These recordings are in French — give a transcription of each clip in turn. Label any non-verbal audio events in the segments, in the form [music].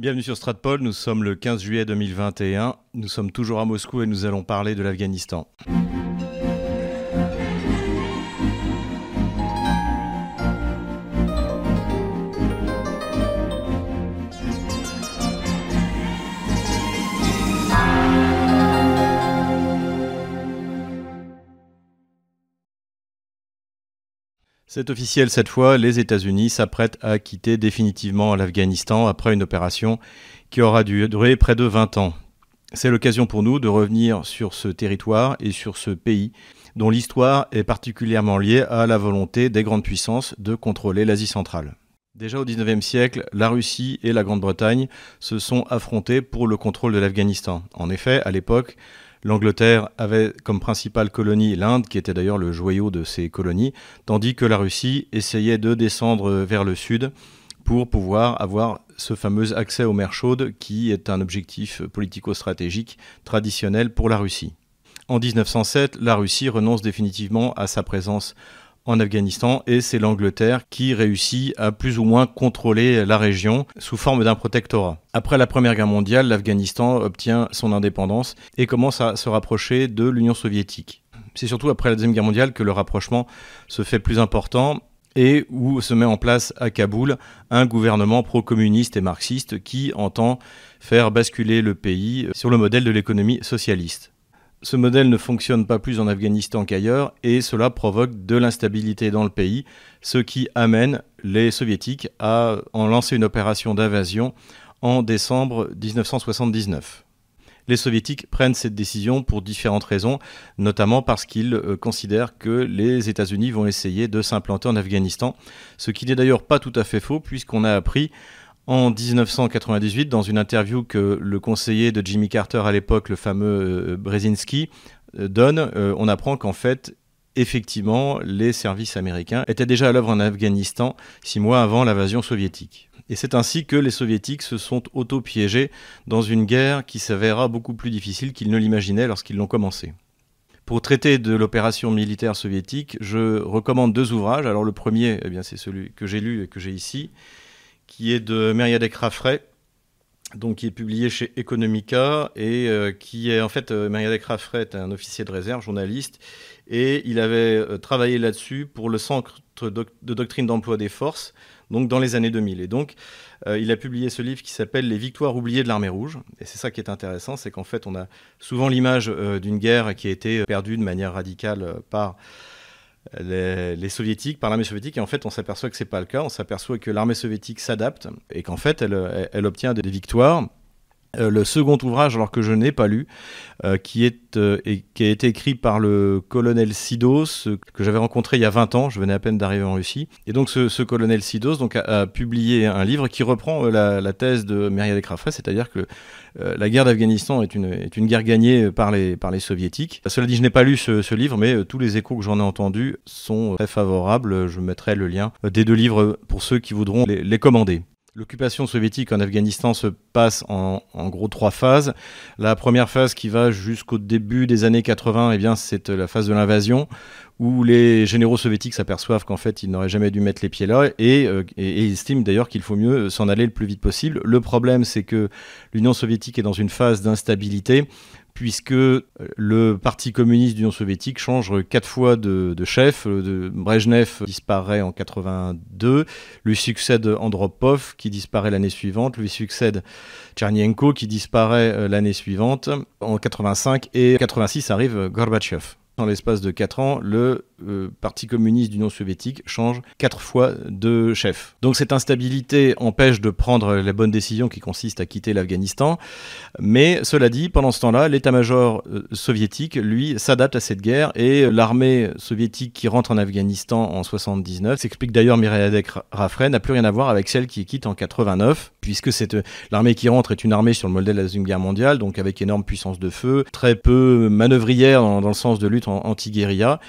Bienvenue sur Stratpol, nous sommes le 15 juillet 2021, nous sommes toujours à Moscou et nous allons parler de l'Afghanistan. C'est officiel cette fois, les États-Unis s'apprêtent à quitter définitivement l'Afghanistan après une opération qui aura duré près de 20 ans. C'est l'occasion pour nous de revenir sur ce territoire et sur ce pays dont l'histoire est particulièrement liée à la volonté des grandes puissances de contrôler l'Asie centrale. Déjà au XIXe siècle, la Russie et la Grande-Bretagne se sont affrontés pour le contrôle de l'Afghanistan. En effet, à l'époque, L'Angleterre avait comme principale colonie l'Inde, qui était d'ailleurs le joyau de ces colonies, tandis que la Russie essayait de descendre vers le sud pour pouvoir avoir ce fameux accès aux mers chaudes qui est un objectif politico-stratégique traditionnel pour la Russie. En 1907, la Russie renonce définitivement à sa présence en Afghanistan et c'est l'Angleterre qui réussit à plus ou moins contrôler la région sous forme d'un protectorat. Après la Première Guerre mondiale, l'Afghanistan obtient son indépendance et commence à se rapprocher de l'Union soviétique. C'est surtout après la Deuxième Guerre mondiale que le rapprochement se fait plus important et où se met en place à Kaboul un gouvernement pro-communiste et marxiste qui entend faire basculer le pays sur le modèle de l'économie socialiste. Ce modèle ne fonctionne pas plus en Afghanistan qu'ailleurs et cela provoque de l'instabilité dans le pays, ce qui amène les soviétiques à en lancer une opération d'invasion en décembre 1979. Les soviétiques prennent cette décision pour différentes raisons, notamment parce qu'ils euh, considèrent que les États-Unis vont essayer de s'implanter en Afghanistan, ce qui n'est d'ailleurs pas tout à fait faux puisqu'on a appris en 1998, dans une interview que le conseiller de Jimmy Carter à l'époque, le fameux euh, Brzezinski, euh, donne, euh, on apprend qu'en fait, effectivement, les services américains étaient déjà à l'œuvre en Afghanistan six mois avant l'invasion soviétique. Et c'est ainsi que les soviétiques se sont auto-piégés dans une guerre qui s'avérera beaucoup plus difficile qu'ils ne l'imaginaient lorsqu'ils l'ont commencé. Pour traiter de l'opération militaire soviétique, je recommande deux ouvrages. Alors le premier, eh c'est celui que j'ai lu et que j'ai ici, qui est de Meriadec Raffray, donc qui est publié chez Economica et euh, qui est en fait euh, Meriadec Raffray est un officier de réserve, journaliste, et il avait euh, travaillé là-dessus pour le Centre de doctrine d'emploi des forces, donc dans les années 2000. Et donc il a publié ce livre qui s'appelle Les victoires oubliées de l'armée rouge. Et c'est ça qui est intéressant, c'est qu'en fait on a souvent l'image d'une guerre qui a été perdue de manière radicale par les, soviétiques, par l'armée soviétique, et en fait on s'aperçoit que c'est pas le cas, on s'aperçoit que l'armée soviétique s'adapte et qu'en fait elle, elle, obtient des victoires euh, le second ouvrage, alors que je n'ai pas lu, euh, qui, est, euh, qui a été écrit par le colonel Sidos, que j'avais rencontré il y a 20 ans, je venais à peine d'arriver en Russie. Et donc ce, colonel Sidos donc, a, publié un livre qui reprend la, thèse de Myriam Krafre, c'est-à-dire que la guerre d'Afghanistan est une, est une guerre gagnée par les, par les soviétiques. Cela dit, je n'ai pas lu ce, livre, mais tous les échos que j'en ai entendus sont très favorables. Je mettrai le lien des deux livres pour ceux qui voudront les commander. L'occupation soviétique en Afghanistan se passe en, gros trois phases. La première phase qui va jusqu'au début des années 80, eh c'est la phase de l'invasion, où les généraux soviétiques s'aperçoivent qu'en fait, ils n'auraient jamais dû mettre les pieds là, et, euh, estiment d'ailleurs qu'il faut mieux s'en aller le plus vite possible. Le problème, c'est que l'Union soviétique est dans une phase d'instabilité, puisque euh, le Parti communiste d'Union soviétique change quatre fois de, chef. Euh, de, Brejnev disparaît en 82, lui succède Andropov qui disparaît l'année suivante, lui succède Tchernienko qui disparaît euh, l'année suivante en 85 et 86 arrive Gorbatchev. Dans l'espace de 4 ans, le euh, Parti communiste d'Union soviétique change 4 fois de chef. Donc cette instabilité empêche de prendre les bonnes décisions qui consistent à quitter l'Afghanistan. Mais cela dit, pendant ce temps-là, l'état-major euh, soviétique, lui, s'adapte à cette guerre et l'armée soviétique qui rentre en Afghanistan en 79, s'explique d'ailleurs Mireille Rafray, n'a plus rien à voir avec celle qui quitte en 89, puisque cette, l'armée qui rentre est une armée sur le modèle de la Deuxième Guerre mondiale, donc avec énorme puissance de feu, très peu manœuvrière dans, dans le sens de lutte anti-guérilla.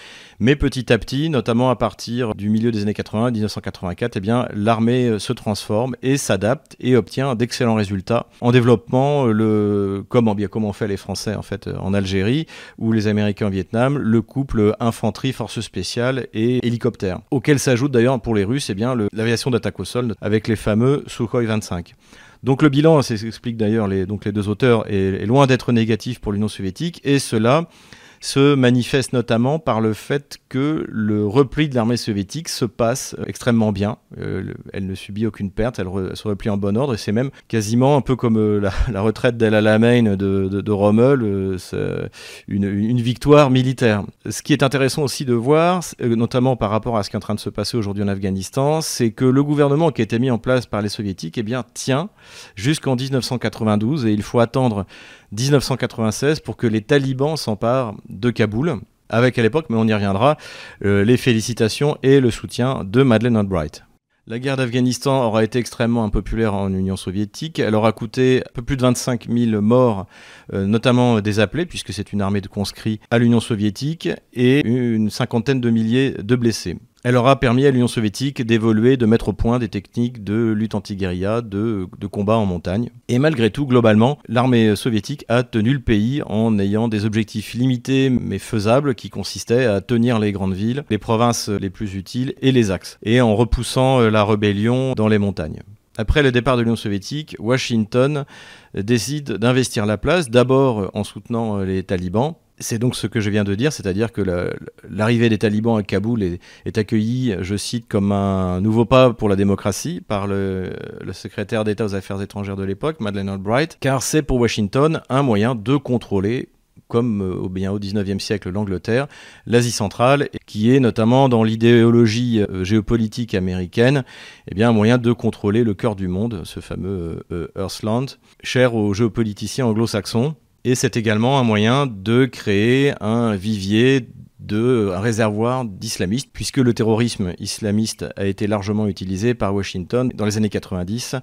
Mais petit à petit, notamment à partir du milieu des années 80, 1984, eh bien, l'armée euh, se transforme et s'adapte et obtient d'excellents résultats en développement, euh, le, comme, bien, comme ont fait les Français en fait euh, en Algérie ou les Américains au Vietnam, le couple infanterie, forces spéciales et hélicoptères, auquel s'ajoute d'ailleurs pour les Russes eh bien, l'aviation d'attaque au sol avec les fameux Sukhoi 25. Donc le bilan, c'est explique d'ailleurs les, donc les deux auteurs, est loin d'être négatif pour l'Union soviétique, et cela se manifeste notamment par le fait que le repli de l'armée soviétique se passe extrêmement bien. Euh, elle ne subit aucune perte, elle, se replie en bon ordre et c'est même quasiment un peu comme euh, la, [laughs] retraite d'El Alamein de, Rommel, euh, une, une, victoire militaire. Ce qui est intéressant aussi de voir, notamment par rapport à ce qui est en train de se passer aujourd'hui en Afghanistan, c'est que le gouvernement qui a été mis en place par les soviétiques eh bien, tient jusqu'en 1992 et il faut attendre 1996 pour que les talibans s'emparent de Kaboul, avec à l'époque, mais on y reviendra, euh, les félicitations et le soutien de Madeleine Albright. La guerre d'Afghanistan aura été extrêmement impopulaire en Union soviétique. Elle aura coûté un peu plus de 25 000 morts, euh, notamment des appelés, puisque c'est une armée de conscrits à l'Union soviétique, et une cinquantaine de milliers de blessés. Elle aura permis à l'Union soviétique d'évoluer, de mettre au point des techniques de lutte anti-guérilla, de, de, combat en montagne. Et malgré tout, globalement, l'armée soviétique a tenu le pays en ayant des objectifs limités mais faisables qui consistaient à tenir les grandes villes, les provinces les plus utiles et les axes, et en repoussant la rébellion dans les montagnes. Après le départ de l'Union soviétique, Washington décide d'investir la place, d'abord en soutenant les talibans, c'est donc ce que je viens de dire, c'est-à-dire que l'arrivée des talibans à Kaboul est, accueillie, je cite, comme un nouveau pas pour la démocratie par le, secrétaire d'État aux Affaires étrangères de l'époque, Madeleine Albright, car c'est pour Washington un moyen de contrôler comme euh, au, bien au 19e siècle l'Angleterre, l'Asie centrale, qui est notamment dans l'idéologie euh, géopolitique américaine, eh bien, un moyen de contrôler le cœur du monde, ce fameux euh, Earthland, cher aux géopoliticiens anglo-saxons. Et c'est également un moyen de créer un vivier de un réservoir d'islamistes, puisque le terrorisme islamiste a été largement utilisé par Washington dans les années 90,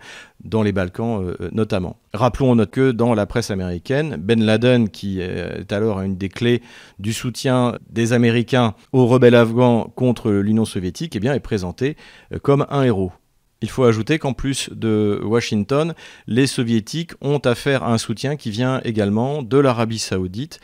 dans les Balkans euh, notamment. Rappelons note que dans la presse américaine, Ben Laden, qui est alors une des clés du soutien des Américains aux rebelles afghans contre l'Union soviétique, eh est présenté euh, comme un héros. Il faut ajouter qu'en plus de Washington, les soviétiques ont affaire à un soutien qui vient également de l'Arabie saoudite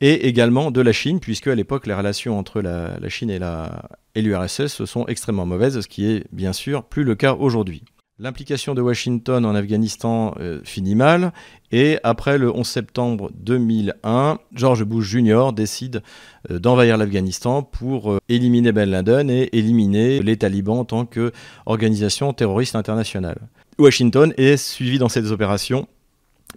et également de la Chine, puisque à l'époque les relations entre la, Chine et l'URSS sont extrêmement mauvaises, ce qui est bien sûr plus le cas aujourd'hui. L'implication de Washington en Afghanistan euh, finit mal et après le 11 septembre 2001, George Bush Jr. décide euh, d'envahir l'Afghanistan pour euh, éliminer Ben Laden et éliminer les talibans en tant qu'organisation terroriste internationale. Washington est suivi dans ces opérations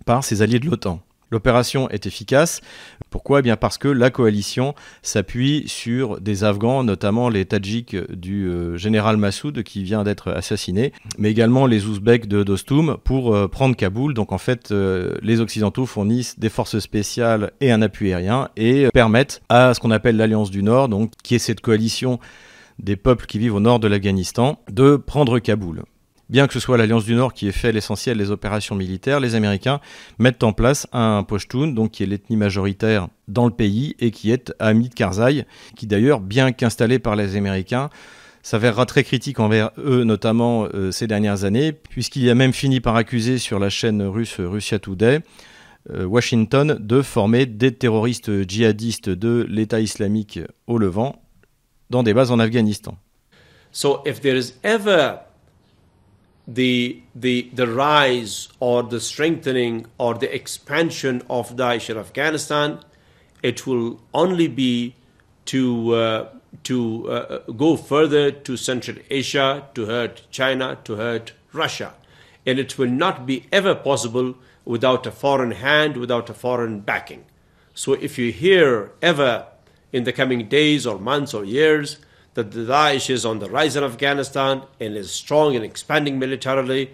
par ses alliés de l'OTAN. L'opération est efficace. Pourquoi? Eh bien Parce que la coalition s'appuie sur des Afghans, notamment les Tadjiks du euh, général Massoud qui vient d'être assassiné, mais également les Ouzbeks de Dostum pour euh, prendre Kaboul. Donc en fait, euh, les Occidentaux fournissent des forces spéciales et un appui aérien et permettent à ce qu'on appelle l'Alliance du Nord, qui est cette coalition des peuples qui vivent au nord de l'Afghanistan, de prendre Kaboul. Bien que ce soit l'Alliance du Nord qui ait fait l'essentiel des opérations militaires, les Américains mettent en place un Pashtun, donc qui est l'ethnie majoritaire dans le pays et qui est Hamid Karzai, qui d'ailleurs, bien qu'installé par les Américains, s'avérera très critique envers eux, notamment euh, ces dernières années, puisqu'il a même fini par accuser sur la chaîne russe Russia Today euh, Washington de former des terroristes djihadistes de l'État islamique au Levant dans des bases en Afghanistan. So if there is the the the rise or the strengthening or the expansion of Daesh in Afghanistan, it will only be to uh, to uh, go further to Central Asia, to hurt China, to hurt Russia, and it will not be ever possible without a foreign hand, without a foreign backing. So if you hear ever in the coming days or months or years that the Daesh is on the rise in Afghanistan and is strong and expanding militarily,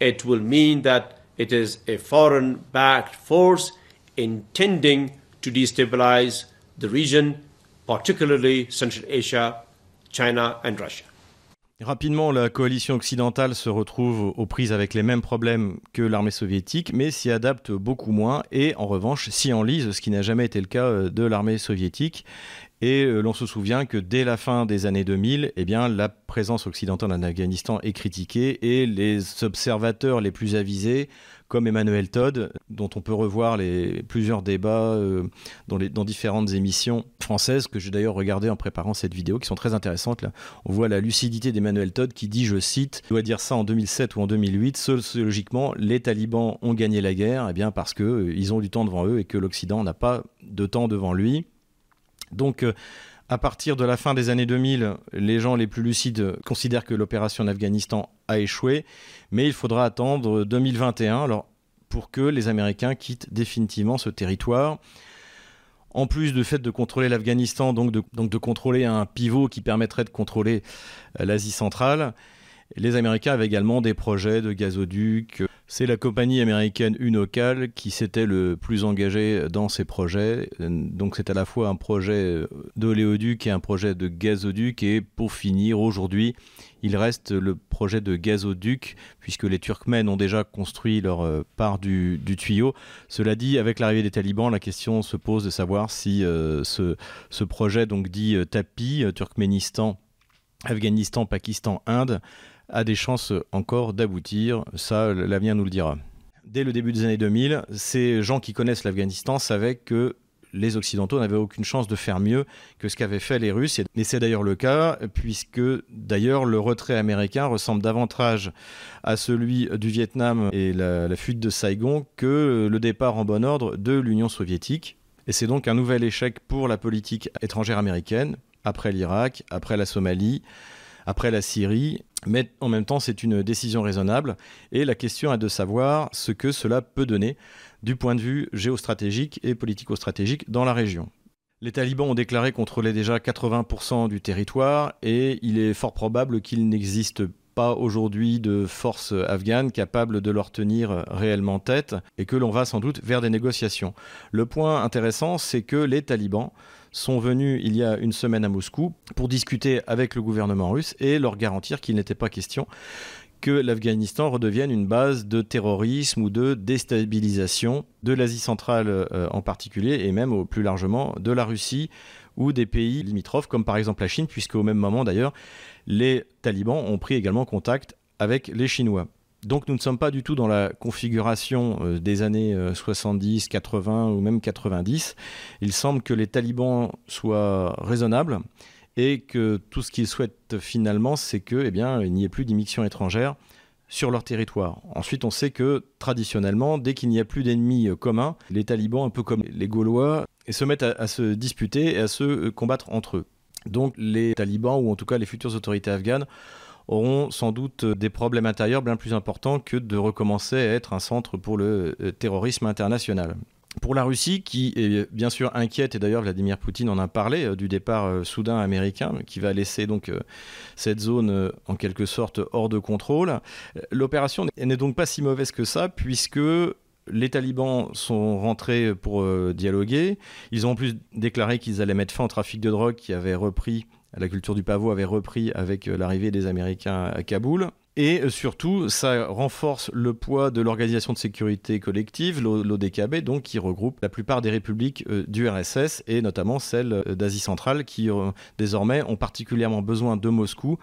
it will mean that it is a foreign backed force intending to destabilize the region, particularly Central Asia, China, and Russia. Rapidement, la coalition occidentale se retrouve aux prises avec les mêmes problèmes que l'armée soviétique, mais s'y adapte beaucoup moins et en revanche s'y enlise, ce qui n'a jamais été le cas euh, de l'armée soviétique. Et euh, l'on se souvient que dès la fin des années 2000, eh bien, la présence occidentale en Afghanistan est critiquée et les observateurs les plus avisés, comme Emmanuel Todd, dont on peut revoir les, plusieurs débats euh, dans, différentes émissions françaises, que j'ai d'ailleurs regardé en préparant cette vidéo, qui sont très intéressantes. On voit la lucidité d'Emmanuel Todd qui dit, je cite, je dois dire ça en 2007 ou en 2008, sociologiquement, les talibans ont gagné la guerre, eh bien parce qu'ils euh, ont du temps devant eux et que l'Occident n'a pas de temps devant lui. Donc, euh, à partir de la fin des années 2000, les gens les plus lucides considèrent que l'opération en Afghanistan a échoué, mais il faudra attendre 2021 alors, pour que les Américains quittent définitivement ce territoire. En plus du fait de contrôler l'Afghanistan, donc de, contrôler un pivot qui permettrait de contrôler euh, l'Asie centrale, les Américains avaient également des projets de gazoducs. C'est la compagnie américaine Unocal qui s'était le plus engagée dans ces projets. Donc c'est à la fois un projet d'oléoduc et un projet de gazoduc. Et pour finir, aujourd'hui, il reste le projet de gazoduc, puisque les Turkmènes ont déjà construit leur euh, part du, tuyau. Cela dit, avec l'arrivée des talibans, la question se pose de savoir si euh, ce, ce, projet, donc dit euh, TAPI, Turkménistan, Afghanistan, Pakistan, Inde, a des chances encore d'aboutir. Ça, l'avenir nous le dira. Dès le début des années 2000, ces gens qui connaissent l'Afghanistan savaient que les Occidentaux n'avaient aucune chance de faire mieux que ce qu'avaient fait les Russes. Et c'est d'ailleurs le cas, puisque d'ailleurs le retrait américain ressemble davantage à celui du Vietnam et la, la fuite de Saigon que le départ en bon ordre de l'Union soviétique. Et c'est donc un nouvel échec pour la politique étrangère américaine, après l'Irak, après la Somalie, après la Syrie, mais en même temps c'est une décision raisonnable et la question est de savoir ce que cela peut donner du point de vue géostratégique et politico-stratégique dans la région. Les talibans ont déclaré contrôler déjà 80% du territoire et il est fort probable qu'il n'existe pas aujourd'hui de forces afghanes capables de leur tenir réellement tête et que l'on va sans doute vers des négociations. Le point intéressant, c'est que les talibans sont venus il y a une semaine à Moscou pour discuter avec le gouvernement russe et leur garantir qu'il n'était pas question que l'Afghanistan redevienne une base de terrorisme ou de déstabilisation de l'Asie centrale euh, en particulier et même au plus largement de la Russie ou des pays limitrophes comme par exemple la Chine puisque au même moment d'ailleurs les talibans ont pris également contact avec les Chinois. Donc nous ne sommes pas du tout dans la configuration euh, des années 70, euh, 80 ou même 90. Il semble que les talibans soient raisonnables et que tout ce qu'ils souhaitent finalement, c'est que, eh il n'y ait plus d'immixtion étrangère sur leur territoire. Ensuite, on sait que traditionnellement, dès qu'il n'y a plus d'ennemis euh, communs, les talibans, un peu comme les Gaulois, se mettent à se disputer et à se combattre entre eux. Donc les talibans, ou en tout cas les futures autorités afghanes, auront sans doute des problèmes intérieurs bien plus importants que de recommencer à être un centre pour le euh, terrorisme international. Pour la Russie, qui est bien sûr inquiète, et d'ailleurs Vladimir Poutine en a parlé, euh, du départ euh, soudain américain, qui va laisser donc cette zone en quelque sorte hors de contrôle, l'opération n'est donc pas si mauvaise que ça, puisque les talibans sont rentrés pour dialoguer. Ils ont en plus déclaré qu'ils allaient mettre fin au trafic de drogue qui avait repris la culture du pavot avait repris avec euh, l'arrivée des Américains à Kaboul. Et euh, surtout, ça renforce le poids de l'Organisation de sécurité collective, l'ODKB, donc qui regroupe la plupart des républiques euh, du RSS et notamment celles d'Asie centrale qui désormais ont particulièrement besoin de Moscou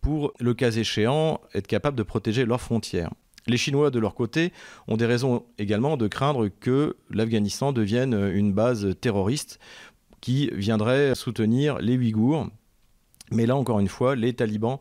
pour, le cas échéant, être capables de protéger leurs frontières. Les Chinois, de leur côté, ont des raisons également de craindre que l'Afghanistan devienne une base terroriste qui viendrait soutenir les Ouïghours, mais là, encore une fois, les talibans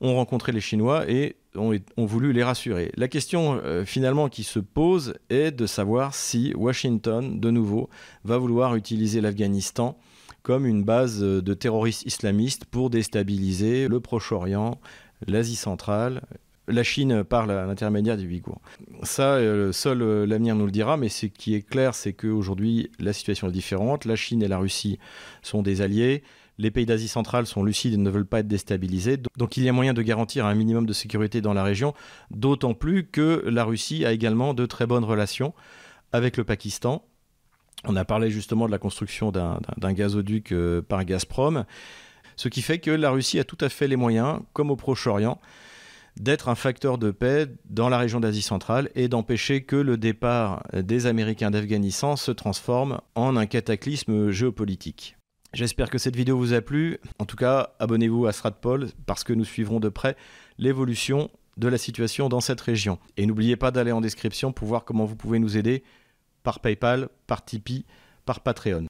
ont rencontré les Chinois et ont, voulu les rassurer. La question euh, finalement qui se pose est de savoir si Washington, de nouveau, va vouloir utiliser l'Afghanistan comme une base de terroristes islamistes pour déstabiliser le Proche-Orient, l'Asie centrale. La Chine parle à l'intermédiaire des Ouïghours. Ça, euh, seul euh, l'avenir nous le dira, mais ce qui est clair, c'est qu'aujourd'hui, la situation est différente. La Chine et la Russie sont des alliés les pays d'Asie centrale sont lucides et ne veulent pas être déstabilisés. Donc il y a moyen de garantir un minimum de sécurité dans la région, d'autant plus que la Russie a également de très bonnes relations avec le Pakistan. On a parlé justement de la construction d'un gazoduc euh, par Gazprom, ce qui fait que la Russie a tout à fait les moyens, comme au Proche-Orient, d'être un facteur de paix dans la région d'Asie centrale et d'empêcher que le départ des Américains d'Afghanistan se transforme en un cataclysme géopolitique. J'espère que cette vidéo vous a plu. En tout cas, abonnez-vous à Stratpol parce que nous suivrons de près l'évolution de la situation dans cette région. Et n'oubliez pas d'aller en description pour voir comment vous pouvez nous aider par PayPal, par Tipeee, par Patreon.